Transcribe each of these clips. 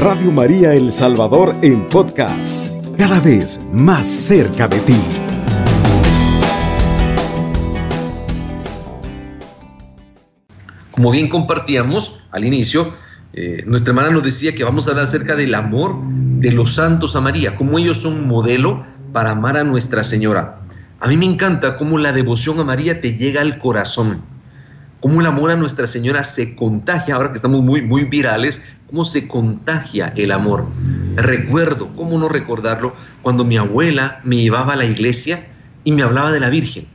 Radio María El Salvador en podcast, cada vez más cerca de ti. Como bien compartíamos al inicio, eh, nuestra hermana nos decía que vamos a hablar acerca del amor de los santos a María, cómo ellos son modelo para amar a Nuestra Señora. A mí me encanta cómo la devoción a María te llega al corazón cómo el amor a Nuestra Señora se contagia, ahora que estamos muy, muy virales, cómo se contagia el amor. Recuerdo, cómo no recordarlo, cuando mi abuela me llevaba a la iglesia y me hablaba de la Virgen.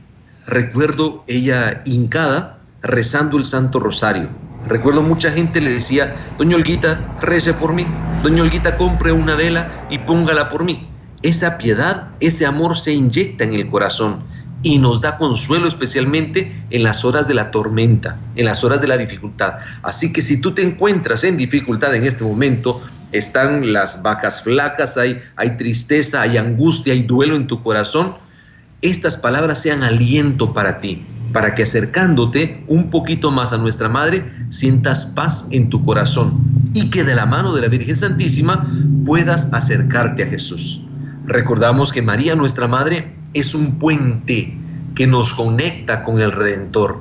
Recuerdo ella hincada rezando el Santo Rosario. Recuerdo mucha gente le decía, Doña Olguita, rece por mí. Doña Olguita, compre una vela y póngala por mí. Esa piedad, ese amor se inyecta en el corazón y nos da consuelo especialmente en las horas de la tormenta, en las horas de la dificultad. Así que si tú te encuentras en dificultad en este momento, están las vacas flacas, hay, hay tristeza, hay angustia, hay duelo en tu corazón, estas palabras sean aliento para ti, para que acercándote un poquito más a nuestra Madre, sientas paz en tu corazón y que de la mano de la Virgen Santísima puedas acercarte a Jesús. Recordamos que María, nuestra Madre, es un puente que nos conecta con el Redentor.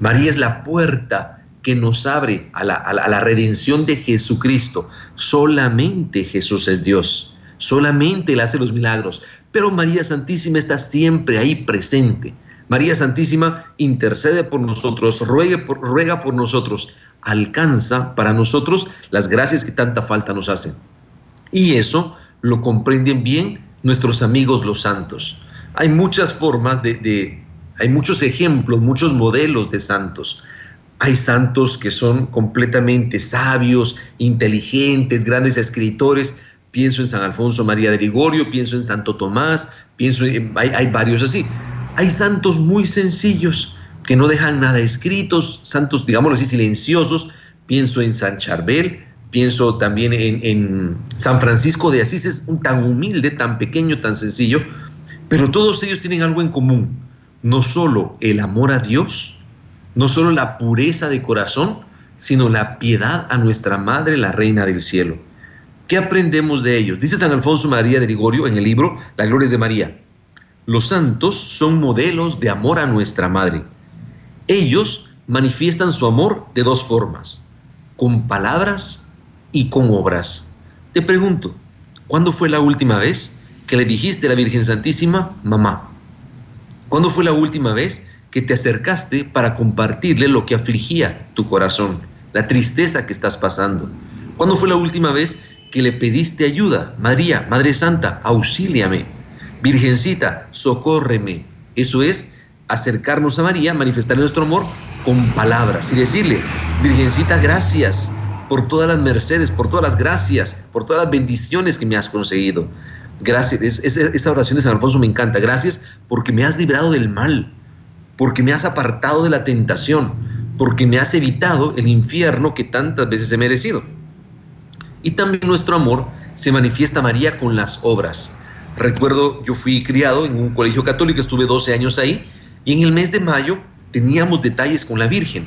María es la puerta que nos abre a la, redención de Jesucristo. Solamente Jesús es Dios. Solamente Él hace los milagros. Pero María Santísima está siempre ahí presente. María Santísima intercede por nosotros, ruega por, ruega por nosotros, alcanza para nosotros las gracias que tanta falta nos hacen. Y eso lo comprenden bien nuestros amigos los santos hay muchas formas de, hay muchos ejemplos, muchos modelos de santos. Hay santos que son completamente sabios, inteligentes, grandes escritores. Pienso en San Alfonso María de Ligorio, pienso en Santo Tomás, pienso en, hay, hay varios así. Hay santos muy sencillos que no dejan nada escritos, santos, digámoslo así, silenciosos. Pienso en San Charbel, pienso también en, en San Francisco de Asís, es un tan humilde, tan pequeño, tan sencillo, pero todos ellos tienen algo en común, no solo el amor a Dios, no solo la pureza de corazón, sino la piedad a nuestra Madre, la Reina del Cielo. ¿Qué aprendemos de ellos? Dice San Alfonso María de Ligorio en el libro La Gloria de María. Los santos son modelos de amor a nuestra Madre. Ellos manifiestan su amor de dos formas, con palabras y con obras. Te pregunto, ¿cuándo fue la última vez que le dijiste a la Virgen Santísima, mamá? ¿Cuándo fue la última vez que te acercaste para compartirle lo que afligía tu corazón, la tristeza que estás pasando? ¿Cuándo fue la última vez que le pediste ayuda? María, Madre Santa, auxíliame. Virgencita, socórreme. Eso es acercarnos a María, manifestar nuestro amor con palabras y decirle, Virgencita, gracias por todas las mercedes, por todas las gracias, por todas las bendiciones que me has conseguido. Gracias, esa oración de San Alfonso me encanta. Gracias porque me has librado del mal, porque me has apartado de la tentación, porque me has evitado el infierno que tantas veces he merecido. Y también nuestro amor se manifiesta María con las obras. Recuerdo, yo fui criado en un colegio católico, estuve 12 años ahí, y en el mes de mayo teníamos detalles con la Virgen.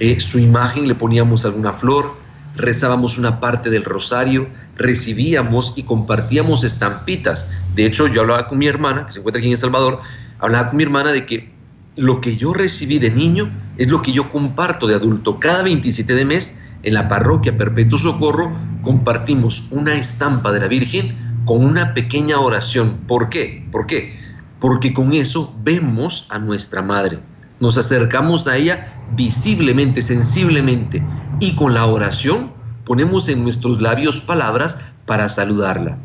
Eh, su imagen le poníamos alguna flor, rezábamos una parte del rosario, recibíamos y compartíamos estampitas. De hecho, yo hablaba con mi hermana, que se encuentra aquí en El Salvador, hablaba con mi hermana de que lo que yo recibí de niño es lo que yo comparto de adulto. Cada 27 de mes, en la parroquia Perpetuo Socorro, compartimos una estampa de la Virgen con una pequeña oración. ¿Por qué? ¿Por qué? Porque con eso vemos a nuestra Madre. Nos acercamos a ella visiblemente, sensiblemente, y con la oración ponemos en nuestros labios palabras para saludarla.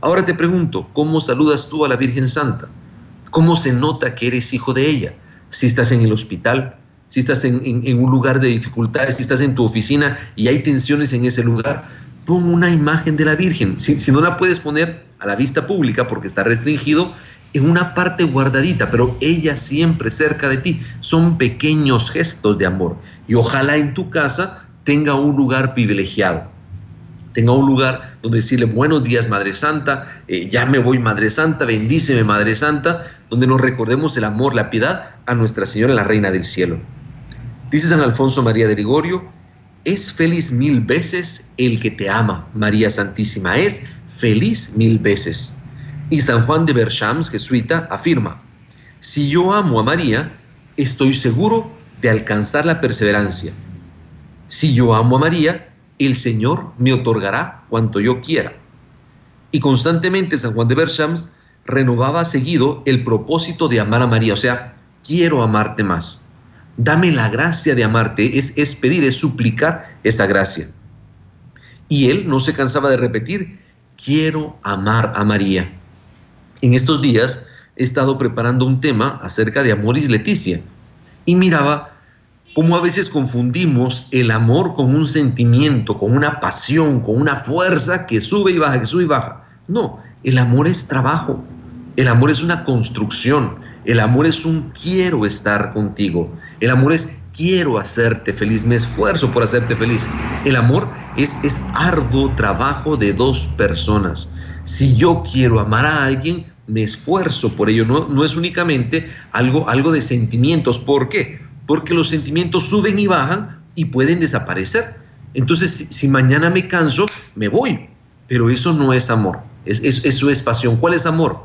Ahora te pregunto, ¿cómo saludas tú a la Virgen Santa? ¿Cómo se nota que eres hijo de ella? Si estás en el hospital, si estás en, un lugar de dificultades, si estás en tu oficina y hay tensiones en ese lugar, pon una imagen de la Virgen. Si, si no la puedes poner a la vista pública porque está restringido, en una parte guardadita, pero ella siempre cerca de ti. Son pequeños gestos de amor. Y ojalá en tu casa tenga un lugar privilegiado. Tenga un lugar donde decirle buenos días Madre Santa, eh, ya me voy Madre Santa, bendíceme Madre Santa, donde nos recordemos el amor, la piedad a Nuestra Señora, la Reina del Cielo. Dice San Alfonso María de Ligorio, es feliz mil veces el que te ama, María Santísima, es feliz mil veces. Y San Juan de Berchams, jesuita, afirma, si yo amo a María, estoy seguro de alcanzar la perseverancia. Si yo amo a María, el Señor me otorgará cuanto yo quiera. Y constantemente San Juan de Berchams renovaba seguido el propósito de amar a María, o sea, quiero amarte más. Dame la gracia de amarte, es, es pedir, es suplicar esa gracia. Y él no se cansaba de repetir, quiero amar a María. En estos días he estado preparando un tema acerca de Amoris Leticia y miraba cómo a veces confundimos el amor con un sentimiento, con una pasión, con una fuerza que sube y baja, que sube y baja. No, el amor es trabajo, el amor es una construcción, el amor es un quiero estar contigo, el amor es quiero hacerte feliz, me esfuerzo por hacerte feliz. El amor es, es arduo trabajo de dos personas. Si yo quiero amar a alguien, me esfuerzo por ello, no, no es únicamente algo, algo de sentimientos. ¿Por qué? Porque los sentimientos suben y bajan y pueden desaparecer. Entonces, si, mañana me canso, me voy. Pero eso no es amor, es, eso es pasión. ¿Cuál es amor?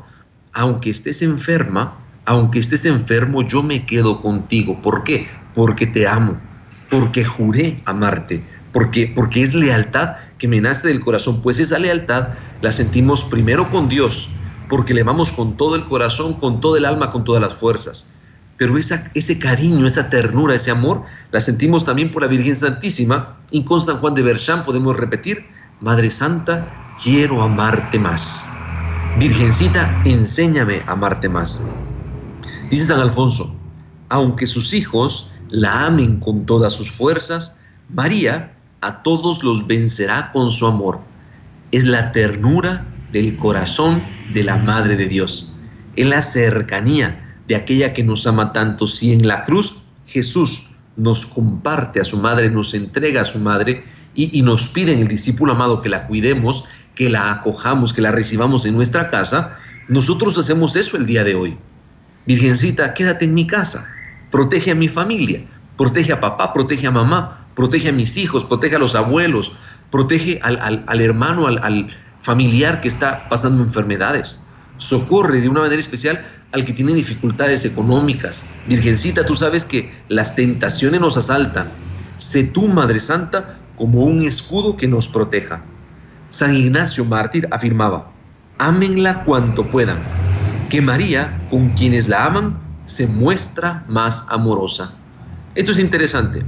Aunque estés enferma, aunque estés enfermo, yo me quedo contigo. ¿Por qué? Porque te amo, porque juré amarte, porque, porque es lealtad que me nace del corazón. Pues esa lealtad la sentimos primero con Dios, porque le amamos con todo el corazón, con todo el alma, con todas las fuerzas. Pero esa, ese cariño, esa ternura, ese amor, la sentimos también por la Virgen Santísima. Y con San Juan de Berchamp podemos repetir, Madre Santa, quiero amarte más. Virgencita, enséñame a amarte más. Dice San Alfonso, aunque sus hijos la amen con todas sus fuerzas, María a todos los vencerá con su amor. Es la ternura del corazón de la Madre de Dios. En la cercanía de aquella que nos ama tanto. Si en la cruz Jesús nos comparte a su Madre, nos entrega a su Madre y, nos pide en el discípulo amado que la cuidemos, que la acojamos, que la recibamos en nuestra casa, nosotros hacemos eso el día de hoy. Virgencita, quédate en mi casa, protege a mi familia, protege a papá, protege a mamá, protege a mis hijos, protege a los abuelos, protege al, al, al hermano, al, al familiar que está pasando enfermedades. Socorre de una manera especial al que tiene dificultades económicas. Virgencita, tú sabes que las tentaciones nos asaltan. Sé tú, Madre Santa, como un escudo que nos proteja. San Ignacio Mártir afirmaba, ámenla cuanto puedan, que María, con quienes la aman, se muestra más amorosa. Esto es interesante.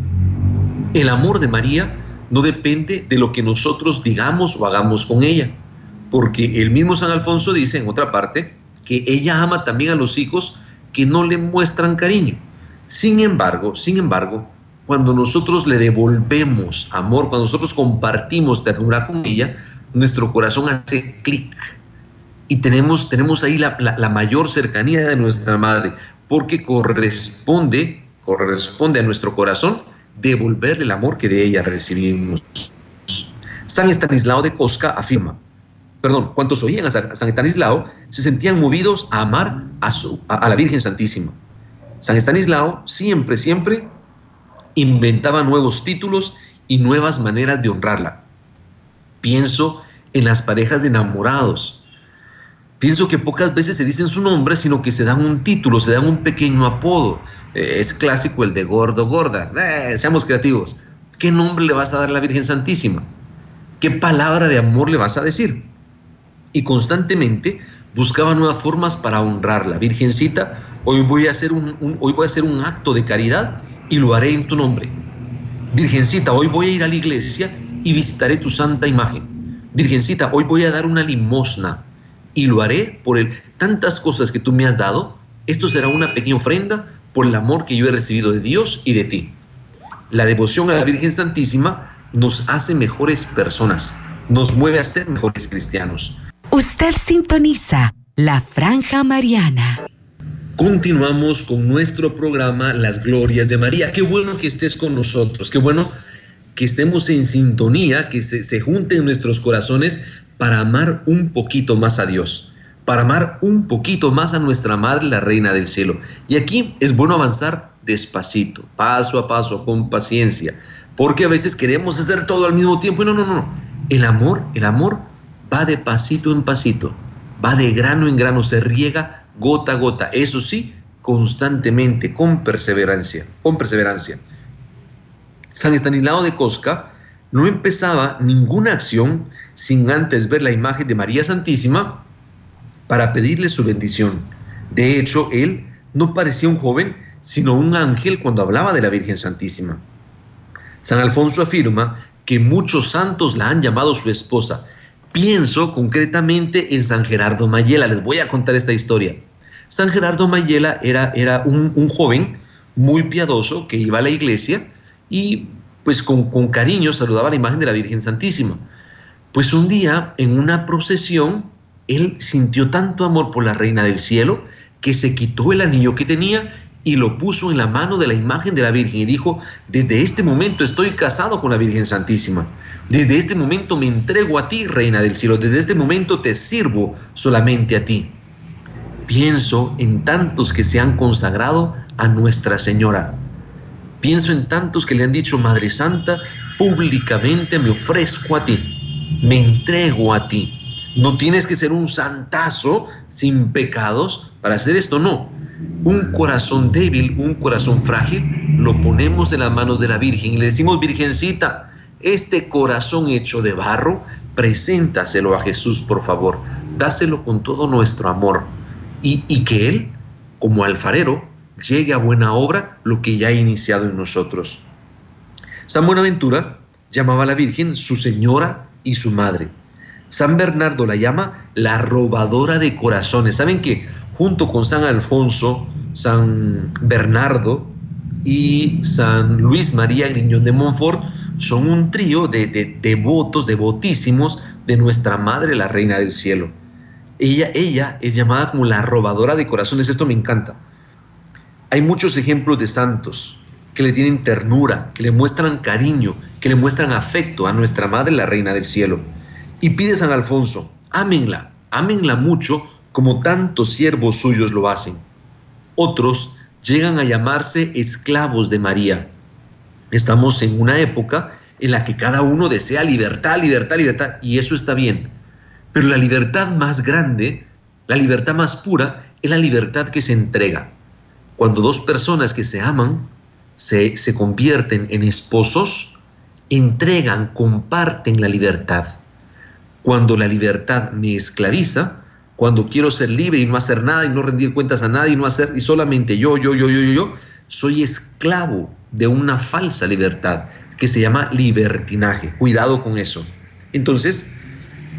El amor de María no depende de lo que nosotros digamos o hagamos con ella, porque el mismo San Alfonso dice en otra parte que ella ama también a los hijos que no le muestran cariño. Sin embargo, sin embargo, cuando nosotros le devolvemos amor, cuando nosotros compartimos ternura con ella, nuestro corazón hace clic y tenemos, tenemos ahí la, la, la, mayor cercanía de nuestra madre, porque corresponde, corresponde a nuestro corazón devolverle el amor que de ella recibimos. San Estanislao de Cosca afirma, perdón, cuantos oían a San Estanislao se sentían movidos a amar a, su, a, la Virgen Santísima. San Estanislao siempre, siempre inventaba nuevos títulos y nuevas maneras de honrarla. Pienso en las parejas de enamorados. Pienso que pocas veces se dicen su nombre, sino que se dan un título, se dan un pequeño apodo. Eh, es clásico el de gordo, gorda. Eh, seamos creativos. ¿Qué nombre le vas a dar a la Virgen Santísima? ¿Qué palabra de amor le vas a decir? Y constantemente buscaba nuevas formas para honrarla. Virgencita, hoy voy a hacer un, un, hoy voy a hacer un acto de caridad y lo haré en tu nombre. Virgencita, hoy voy a ir a la iglesia y visitaré tu santa imagen. Virgencita, hoy voy a dar una limosna y lo haré por el, tantas cosas que tú me has dado. Esto será una pequeña ofrenda por el amor que yo he recibido de Dios y de ti. La devoción a la Virgen Santísima nos hace mejores personas, nos mueve a ser mejores cristianos. Usted sintoniza la franja mariana. Continuamos con nuestro programa Las Glorias de María. Qué bueno que estés con nosotros, qué bueno que estemos en sintonía, que se, se junten nuestros corazones para amar un poquito más a Dios, para amar un poquito más a nuestra Madre, la Reina del Cielo. Y aquí es bueno avanzar despacito, paso a paso, con paciencia, porque a veces queremos hacer todo al mismo tiempo y no, no, no. El amor, el amor va de pasito en pasito, va de grano en grano, se riega gota a gota. Eso sí, constantemente, con perseverancia, con perseverancia. San Estanislao de Cosca no empezaba ninguna acción sin antes ver la imagen de María Santísima para pedirle su bendición. De hecho, él no parecía un joven, sino un ángel cuando hablaba de la Virgen Santísima. San Alfonso afirma que muchos santos la han llamado su esposa. Pienso concretamente en San Gerardo Mayela. Les voy a contar esta historia. San Gerardo Mayela era, era un, un joven muy piadoso que iba a la iglesia y pues con, con cariño saludaba la imagen de la Virgen Santísima. Pues un día en una procesión, él sintió tanto amor por la Reina del Cielo que se quitó el anillo que tenía y lo puso en la mano de la imagen de la Virgen y dijo, desde este momento estoy casado con la Virgen Santísima. Desde este momento me entrego a ti, Reina del Cielo. Desde este momento te sirvo solamente a ti. Pienso en tantos que se han consagrado a Nuestra Señora. Pienso en tantos que le han dicho, Madre Santa, públicamente me ofrezco a ti, me entrego a ti. No tienes que ser un santazo sin pecados para hacer esto, no. Un corazón débil, un corazón frágil, lo ponemos en las manos de la Virgen y le decimos, Virgencita, este corazón hecho de barro, preséntaselo a Jesús, por favor. Dáselo con todo nuestro amor. Y, y que Él, como alfarero, llegue a buena obra lo que ya ha iniciado en nosotros. San Buenaventura llamaba a la Virgen su señora y su madre. San Bernardo la llama la robadora de corazones. ¿Saben que junto con San Alfonso, San Bernardo y San Luis María Griñón de Montfort son un trío de, de devotos, devotísimos de nuestra Madre, la Reina del Cielo? Ella, ella es llamada como la robadora de corazones. Esto me encanta hay muchos ejemplos de santos que le tienen ternura, que le muestran cariño, que le muestran afecto a nuestra Madre, la Reina del Cielo. Y pide San Alfonso, ámenla, ámenla mucho como tantos siervos suyos lo hacen. Otros llegan a llamarse esclavos de María. Estamos en una época en la que cada uno desea libertad, libertad, libertad, y eso está bien. Pero la libertad más grande, la libertad más pura, es la libertad que se entrega. Cuando dos personas que se aman se, se convierten en esposos, entregan, comparten la libertad. Cuando la libertad me esclaviza, cuando quiero ser libre y no hacer nada y no rendir cuentas a nadie y no hacer y solamente yo, yo, yo, yo, yo, yo, soy esclavo de una falsa libertad que se llama libertinaje. Cuidado con eso. Entonces,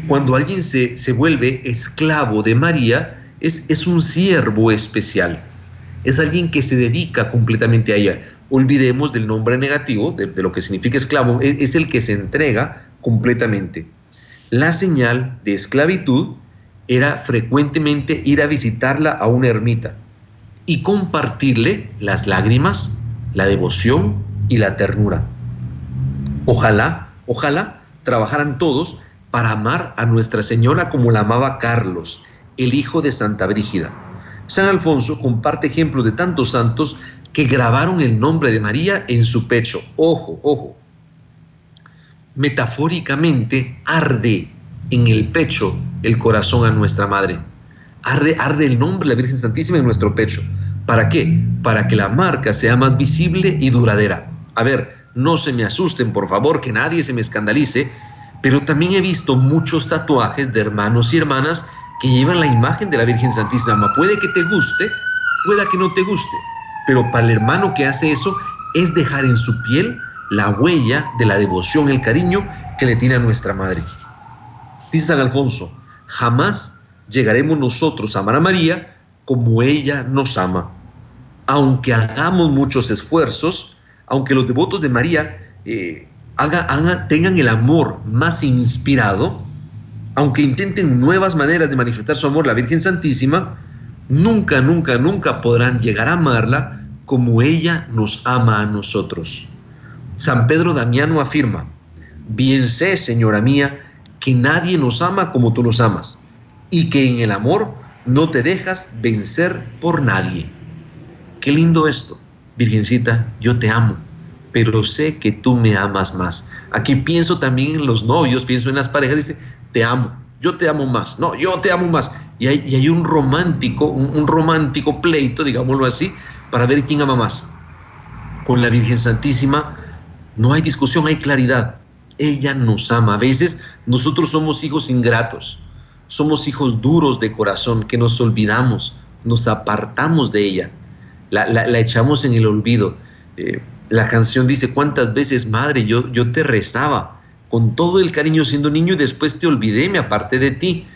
cuando alguien se, se vuelve esclavo de María, es, es un siervo especial es alguien que se dedica completamente a ella. Olvidemos del nombre negativo, de, lo que significa esclavo, es, es el que se entrega completamente. La señal de esclavitud era frecuentemente ir a visitarla a una ermita y compartirle las lágrimas, la devoción y la ternura. Ojalá, ojalá trabajaran todos para amar a Nuestra Señora como la amaba Carlos, el hijo de Santa Brígida. San Alfonso comparte ejemplos de tantos santos que grabaron el nombre de María en su pecho. Ojo, ojo. Metafóricamente arde en el pecho el corazón a nuestra madre. Arde, arde el nombre de la Virgen Santísima en nuestro pecho. ¿Para qué? Para que la marca sea más visible y duradera. A ver, no se me asusten, por favor, que nadie se me escandalice, pero también he visto muchos tatuajes de hermanos y hermanas que llevan la imagen de la Virgen Santísima. Puede que te guste, pueda que no te guste, pero para el hermano que hace eso es dejar en su piel la huella de la devoción, el cariño que le tiene a nuestra madre. Dice San Alfonso, jamás llegaremos nosotros a amar a María como ella nos ama. Aunque hagamos muchos esfuerzos, aunque los devotos de María eh, tengan el amor más inspirado, aunque intenten nuevas maneras de manifestar su amor la Virgen Santísima, nunca, nunca, nunca podrán llegar a amarla como ella nos ama a nosotros. San Pedro Damiano afirma, bien sé, señora mía, que nadie nos ama como tú nos amas, y que en el amor no te dejas vencer por nadie. Qué lindo esto. Virgencita, yo te amo, pero sé que tú me amas más. Aquí pienso también en los novios, pienso en las parejas, dice, te amo, yo te amo más, no, yo te amo más. Y hay, un romántico, un romántico pleito, digámoslo así, para ver quién ama más. Con la Virgen Santísima no hay discusión, hay claridad. Ella nos ama. A veces nosotros somos hijos ingratos, somos hijos duros de corazón, que nos olvidamos, nos apartamos de ella, la, echamos en el olvido. Eh, la canción dice, ¿cuántas veces, madre, yo, yo te rezaba con todo el cariño siendo niño y después te olvidé, me aparté de ti?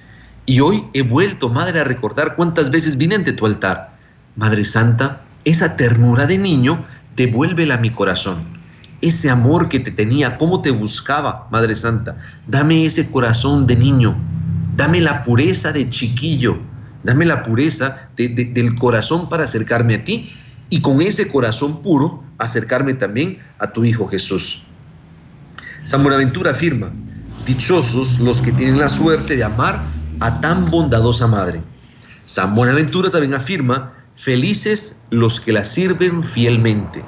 Y hoy he vuelto, madre, a recordar cuántas veces vine ante tu altar. Madre Santa, esa ternura de niño, devuélvela a mi corazón ese amor que te tenía, cómo te buscaba, Madre Santa. Dame ese corazón de niño, dame la pureza de chiquillo, dame la pureza del corazón para acercarme a ti y con ese corazón puro acercarme también a tu Hijo Jesús. San Buenaventura afirma, dichosos los que tienen la suerte de amar a tan bondadosa Madre. San Buenaventura también afirma, felices los que la sirven fielmente.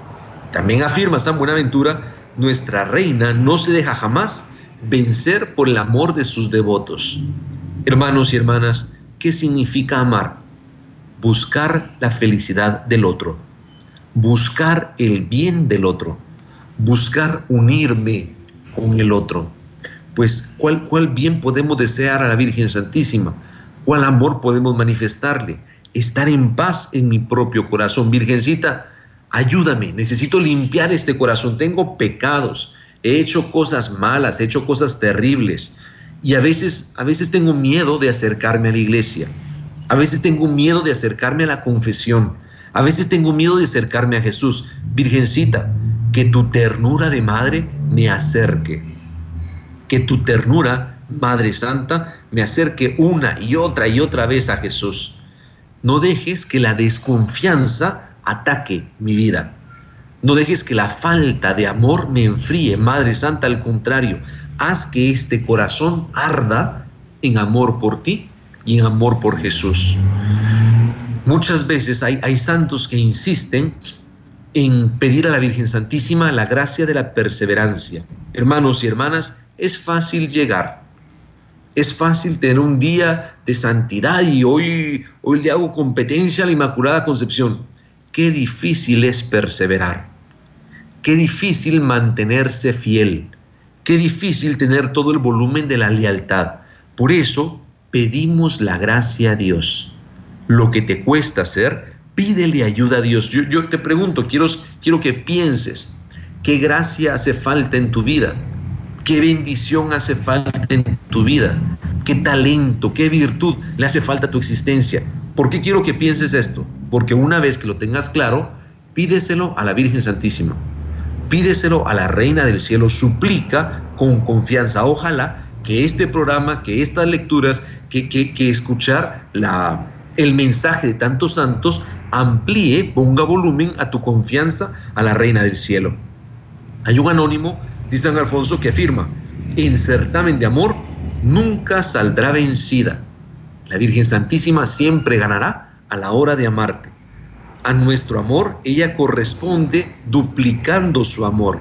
También afirma San Buenaventura, nuestra reina no se deja jamás vencer por el amor de sus devotos. Hermanos y hermanas, ¿qué significa amar? Buscar la felicidad del otro, buscar el bien del otro, buscar unirme con el otro. Pues, ¿cuál, cuál bien podemos desear a la Virgen Santísima? ¿Cuál amor podemos manifestarle? Estar en paz en mi propio corazón. Virgencita, ayúdame, necesito limpiar este corazón, tengo pecados, he hecho cosas malas, he hecho cosas terribles y a veces, a veces tengo miedo de acercarme a la iglesia, a veces tengo miedo de acercarme a la confesión, a veces tengo miedo de acercarme a Jesús. Virgencita, que tu ternura de madre me acerque, que tu ternura, Madre Santa, me acerque una y otra y otra vez a Jesús. No dejes que la desconfianza ataque mi vida. No dejes que la falta de amor me enfríe, Madre Santa, al contrario, haz que este corazón arda en amor por ti y en amor por Jesús. Muchas veces hay, hay santos que insisten en pedir a la Virgen Santísima la gracia de la perseverancia. Hermanos y hermanas, es fácil llegar. Es fácil tener un día de santidad y hoy, hoy le hago competencia a la Inmaculada Concepción qué difícil es perseverar, qué difícil mantenerse fiel, qué difícil tener todo el volumen de la lealtad. Por eso pedimos la gracia a Dios. Lo que te cuesta hacer, pídele ayuda a Dios. Yo, te pregunto, quiero, quiero que pienses, ¿qué gracia hace falta en tu vida? ¿Qué bendición hace falta en tu vida? ¿Qué talento, qué virtud le hace falta a tu existencia? ¿Por qué quiero que pienses esto? Porque una vez que lo tengas claro, pídeselo a la Virgen Santísima, pídeselo a la Reina del Cielo, suplica con confianza. Ojalá que este programa, que estas lecturas, que, que, escuchar la, el mensaje de tantos santos amplíe, ponga volumen a tu confianza a la Reina del Cielo. Hay un anónimo, dice San Alfonso, que afirma, en certamen de amor nunca saldrá vencida. La Virgen Santísima siempre ganará a la hora de amarte. A nuestro amor ella corresponde duplicando su amor.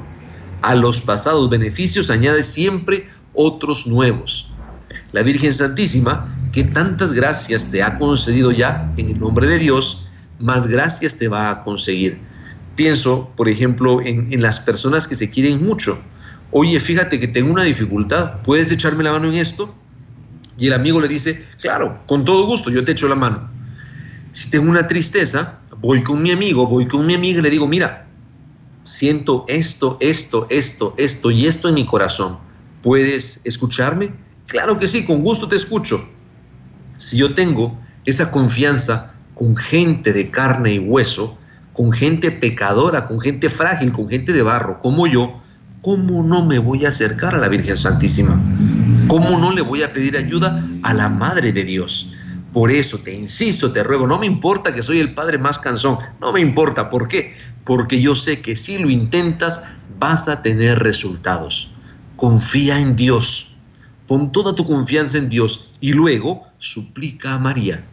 A los pasados beneficios añade siempre otros nuevos. La Virgen Santísima, que tantas gracias te ha concedido ya en el nombre de Dios, más gracias te va a conseguir. Pienso, por ejemplo, en, las personas que se quieren mucho. Oye, fíjate que tengo una dificultad, ¿puedes echarme la mano en esto? Y el amigo le dice, claro, con todo gusto, yo te echo la mano. Si tengo una tristeza, voy con mi amigo, voy con mi amiga y le digo, mira, siento esto, esto, esto, esto y esto en mi corazón. ¿Puedes escucharme? Claro que sí, con gusto te escucho. Si yo tengo esa confianza con gente de carne y hueso, con gente pecadora, con gente frágil, con gente de barro, como yo, ¿cómo no me voy a acercar a la Virgen Santísima? ¿Cómo no le voy a pedir ayuda a la Madre de Dios? Por eso te insisto, te ruego, no me importa que soy el padre más cansón, no me importa, ¿por qué? Porque yo sé que si lo intentas vas a tener resultados. Confía en Dios, pon toda tu confianza en Dios y luego suplica a María.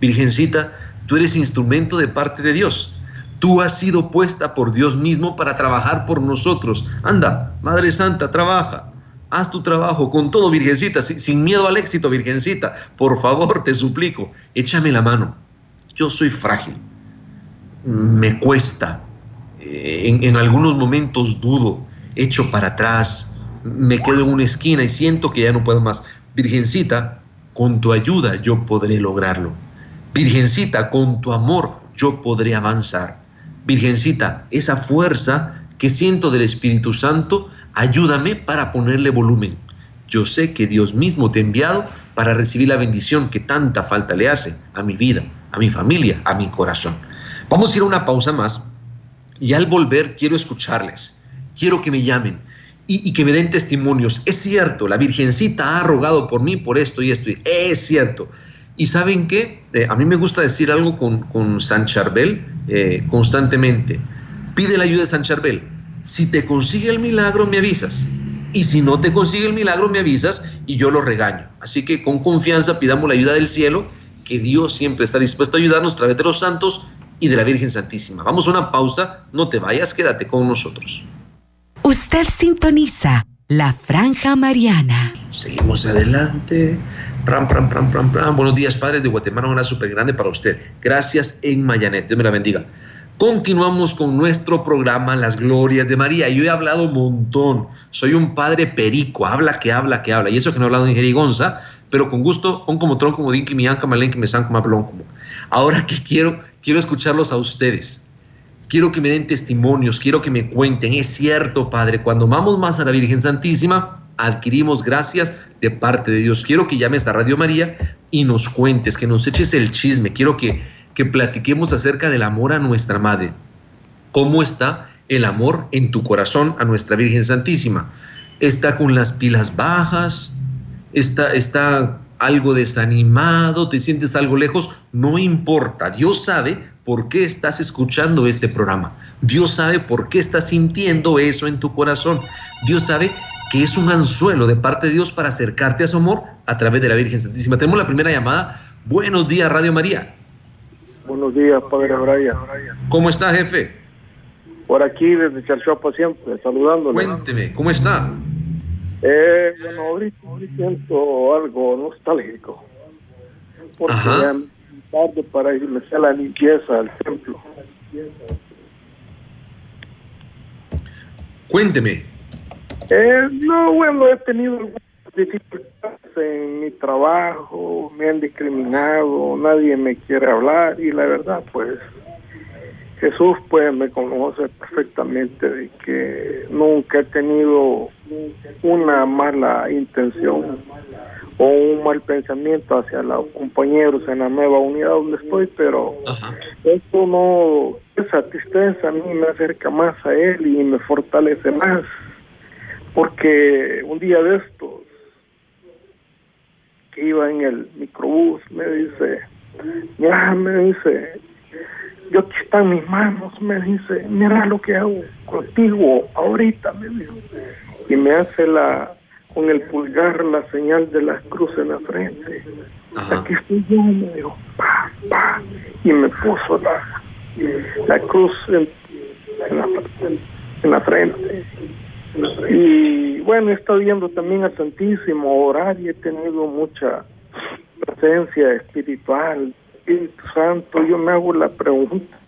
Virgencita, tú eres instrumento de parte de Dios. Tú has sido puesta por Dios mismo para trabajar por nosotros. Anda, Madre Santa, trabaja. Haz tu trabajo con todo, Virgencita, sin miedo al éxito, Virgencita. Por favor, te suplico, échame la mano. Yo soy frágil. Me cuesta. Eh, en, en algunos momentos dudo, echo para atrás, me quedo en una esquina y siento que ya no puedo más. Virgencita, con tu ayuda yo podré lograrlo. Virgencita, con tu amor yo podré avanzar. Virgencita, esa fuerza que siento del Espíritu Santo, ayúdame para ponerle volumen. Yo sé que Dios mismo te ha enviado para recibir la bendición que tanta falta le hace a mi vida, a mi familia, a mi corazón. Vamos a ir a una pausa más y al volver quiero escucharles, quiero que me llamen y, que me den testimonios. Es cierto, la Virgencita ha rogado por mí por esto y esto, y es cierto. Y saben qué, eh, a mí me gusta decir algo con, con San Charbel eh, constantemente. Pide la ayuda de San Charbel. Si te consigue el milagro, me avisas. Y si no te consigue el milagro, me avisas y yo lo regaño. Así que con confianza pidamos la ayuda del cielo, que Dios siempre está dispuesto a ayudarnos a través de los santos y de la Virgen Santísima. Vamos a una pausa, no te vayas, quédate con nosotros. Usted sintoniza la Franja Mariana. Seguimos adelante. Pram, pram, pram, pram, pram. Buenos días, padres de Guatemala. Una súper grande para usted. Gracias en Mayanet. Dios me la bendiga. Continuamos con nuestro programa Las Glorias de María. Yo he hablado un montón. Soy un padre perico. Habla que habla que habla. Y eso que no he hablado en jerigonza, pero con gusto, on como tronco, como dinki, mianca, malenki, me san, como como. Ahora que quiero, quiero escucharlos a ustedes. Quiero que me den testimonios, quiero que me cuenten. Es cierto, Padre, cuando vamos más a la Virgen Santísima, adquirimos gracias de parte de Dios. Quiero que llames a Radio María y nos cuentes, que nos eches el chisme. Quiero que, que platiquemos acerca del amor a nuestra Madre. ¿Cómo está el amor en tu corazón a nuestra Virgen Santísima? ¿Está con las pilas bajas? ¿Está, está algo desanimado? ¿Te sientes algo lejos? No importa. Dios sabe por qué estás escuchando este programa. Dios sabe por qué estás sintiendo eso en tu corazón. Dios sabe que es un anzuelo de parte de Dios para acercarte a su amor a través de la Virgen Santísima. Tenemos la primera llamada. Buenos días, Radio María. Buenos días, Padre Brian. ¿Cómo está, jefe? Por aquí, desde Charchuapa siempre, saludándole. Cuénteme, ¿cómo está? Eh, bueno, ahorita, siento algo nostálgico. Porque Ajá tarde para irme a la limpieza al templo. Cuénteme. Eh, no, bueno, he tenido dificultades en mi trabajo, me han discriminado, nadie me quiere hablar y la verdad, pues Jesús pues me conoce perfectamente de que nunca he tenido una mala intención o un mal pensamiento hacia los compañeros en la nueva unidad donde estoy, pero esto no, esa tristeza a mí me acerca más a él y me fortalece más, porque un día de estos, que iba en el microbús, me dice, ya me dice, yo aquí están mis manos, me dice, mira lo que hago contigo ahorita, me dijo, y me hace la con el pulgar la señal de las cruces en la frente. Aquí estoy yo, me dijo, pa, pa, y me puso la, la cruz en, la, en la frente. Y bueno, he estado viendo también al Santísimo orar y he tenido mucha presencia espiritual, Espíritu Santo. Yo me hago la pregunta.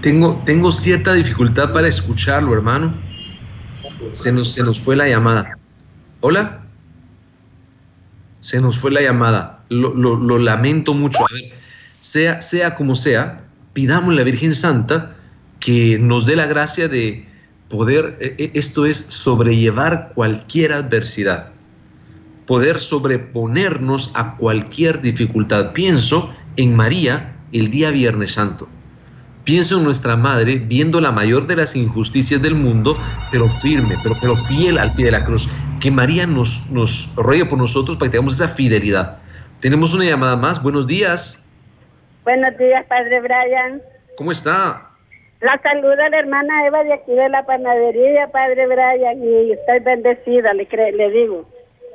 Tengo, tengo cierta dificultad para escucharlo, hermano. Se nos, se nos fue la llamada. ¿Hola? Se nos fue la llamada. Lo, lamento mucho. Sea, sea como sea, pidamos a la Virgen Santa que nos dé la gracia de poder, e, e, esto es, sobrellevar cualquier adversidad, poder sobreponernos a cualquier dificultad. Pienso en María el día Viernes Santo. Pienso en nuestra madre viendo la mayor de las injusticias del mundo, pero firme, pero, pero fiel al pie de la cruz. Que María nos, nos ruegue por nosotros para que tengamos esa fidelidad. Tenemos una llamada más. Buenos días. Buenos días, Padre Brian. ¿Cómo está? La saluda la hermana Eva de aquí de la panadería, Padre Brian, y estoy bendecida, le, le digo.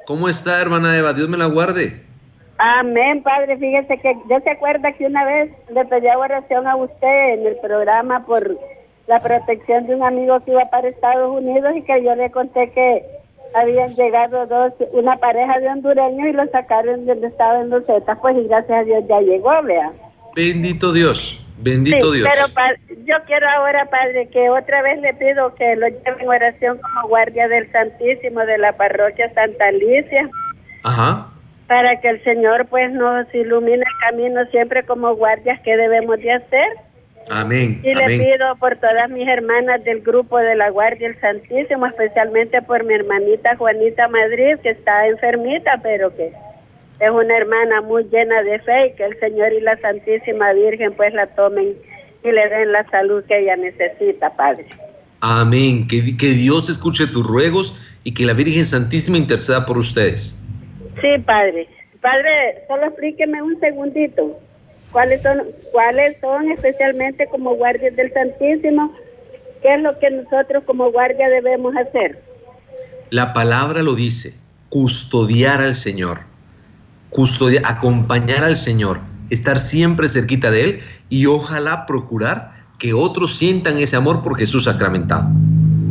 ¿Cómo está, hermana Eva? Dios me la guarde. Amén, Padre. Fíjese que yo se acuerda que una vez le pedí oración a usted en el programa por la protección de un amigo que iba para Estados Unidos y que yo le conté que habían llegado dos, una pareja de hondureños y lo sacaron donde estaba en los Zetas, pues y gracias a Dios ya llegó, vea. Bendito Dios, bendito Dios. Pero yo quiero ahora, Padre, que otra vez le pido que lo lleven en oración como guardia del Santísimo de la parroquia Santa Alicia. Ajá. Para que el Señor pues nos ilumine el camino siempre como guardias que debemos de hacer. Amén. Y le pido por todas mis hermanas del grupo de la Guardia del Santísimo, especialmente por mi hermanita Juanita Madrid, que está enfermita, pero que es una hermana muy llena de fe y que el Señor y la Santísima Virgen pues la tomen y le den la salud que ella necesita, Padre. Amén. Que, que Dios escuche tus ruegos y que la Virgen Santísima interceda por ustedes. Sí, Padre. Padre, solo explíqueme un segundito. ¿Cuáles son, cuáles son especialmente como guardias del Santísimo? ¿Qué es lo que nosotros como guardia debemos hacer? La palabra lo dice, custodiar al Señor, custodiar, acompañar al Señor, estar siempre cerquita de Él y ojalá procurar que otros sientan ese amor por Jesús sacramentado.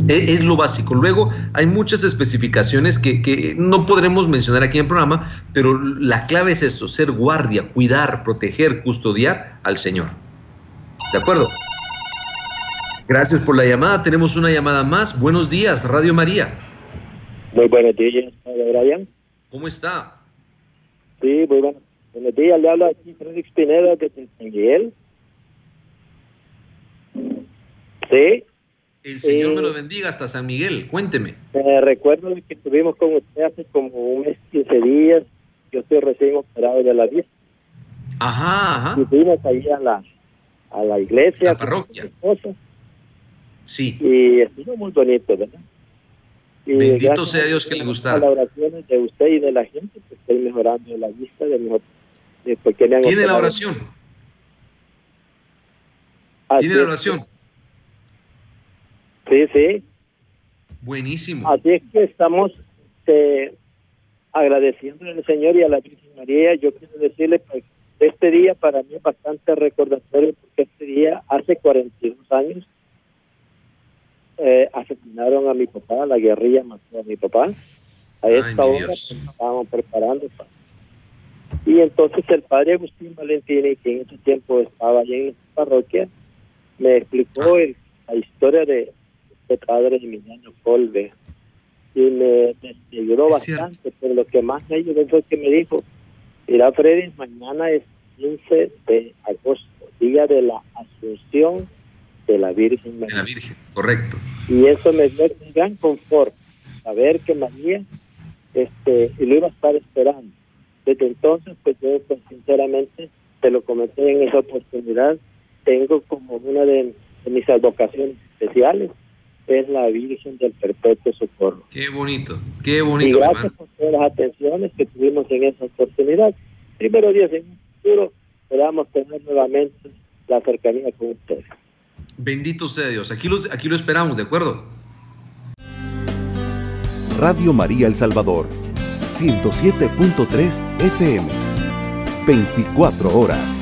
E, es, lo básico. Luego hay muchas especificaciones que, no podremos mencionar aquí en el programa, pero la clave es eso, ser guardia, cuidar, proteger, custodiar al Señor. ¿De acuerdo? Gracias por la llamada. Tenemos una llamada más. Buenos días, Radio María. Muy buenos días, Brian. ¿Cómo está? Sí, muy bueno. Buenos días, le habla aquí Félix Pineda de San Miguel. Sí. El Señor me lo bendiga hasta San Miguel. Cuénteme. Me recuerdo que estuvimos con usted hace como un mes, 15 días. Yo estoy recién operado de la vista. Ajá, ajá. Y fuimos ahí a la, a la iglesia. La parroquia. Sí. Y estuvo muy bonito, ¿verdad? Y Bendito sea Dios que le gustara. las oraciones de usted y de la gente, que estoy mejorando la vista de mejor. ¿Tiene la oración? ¿Tiene la oración? Sí, sí. Buenísimo. Así es que estamos eh, agradeciendo al Señor y a la Virgen María. Yo quiero decirle que este día para mí es bastante recordatorio porque este día, hace 42 años, eh, asesinaron a mi papá, la guerrilla mató a mi papá. A esta hora pues, estábamos preparando. Y entonces el padre Agustín Valentini, que en ese tiempo estaba allí en la parroquia, me explicó ah. la historia de, este padre Emiliano Colbe y me, ayudó bastante, pero lo que más me ayudó fue que me dijo, mira Freddy, mañana es 15 de agosto, día de la Asunción de la Virgen María. De la Virgen, correcto. Y eso me dio un gran confort, saber que María, este, y lo iba a estar esperando. Desde entonces, pues yo pues, sinceramente, te lo comenté en esa oportunidad, tengo como una de mis advocaciones especiales es la Virgen del Perpetuo Socorro. Qué bonito, qué bonito. Y gracias por todas las atenciones que tuvimos en esa oportunidad. Primero Dios, en un futuro podamos tener nuevamente la cercanía con ustedes. Bendito sea Dios. Aquí, aquí lo esperamos, ¿de acuerdo? Radio María El Salvador, 107.3 FM, 24 horas.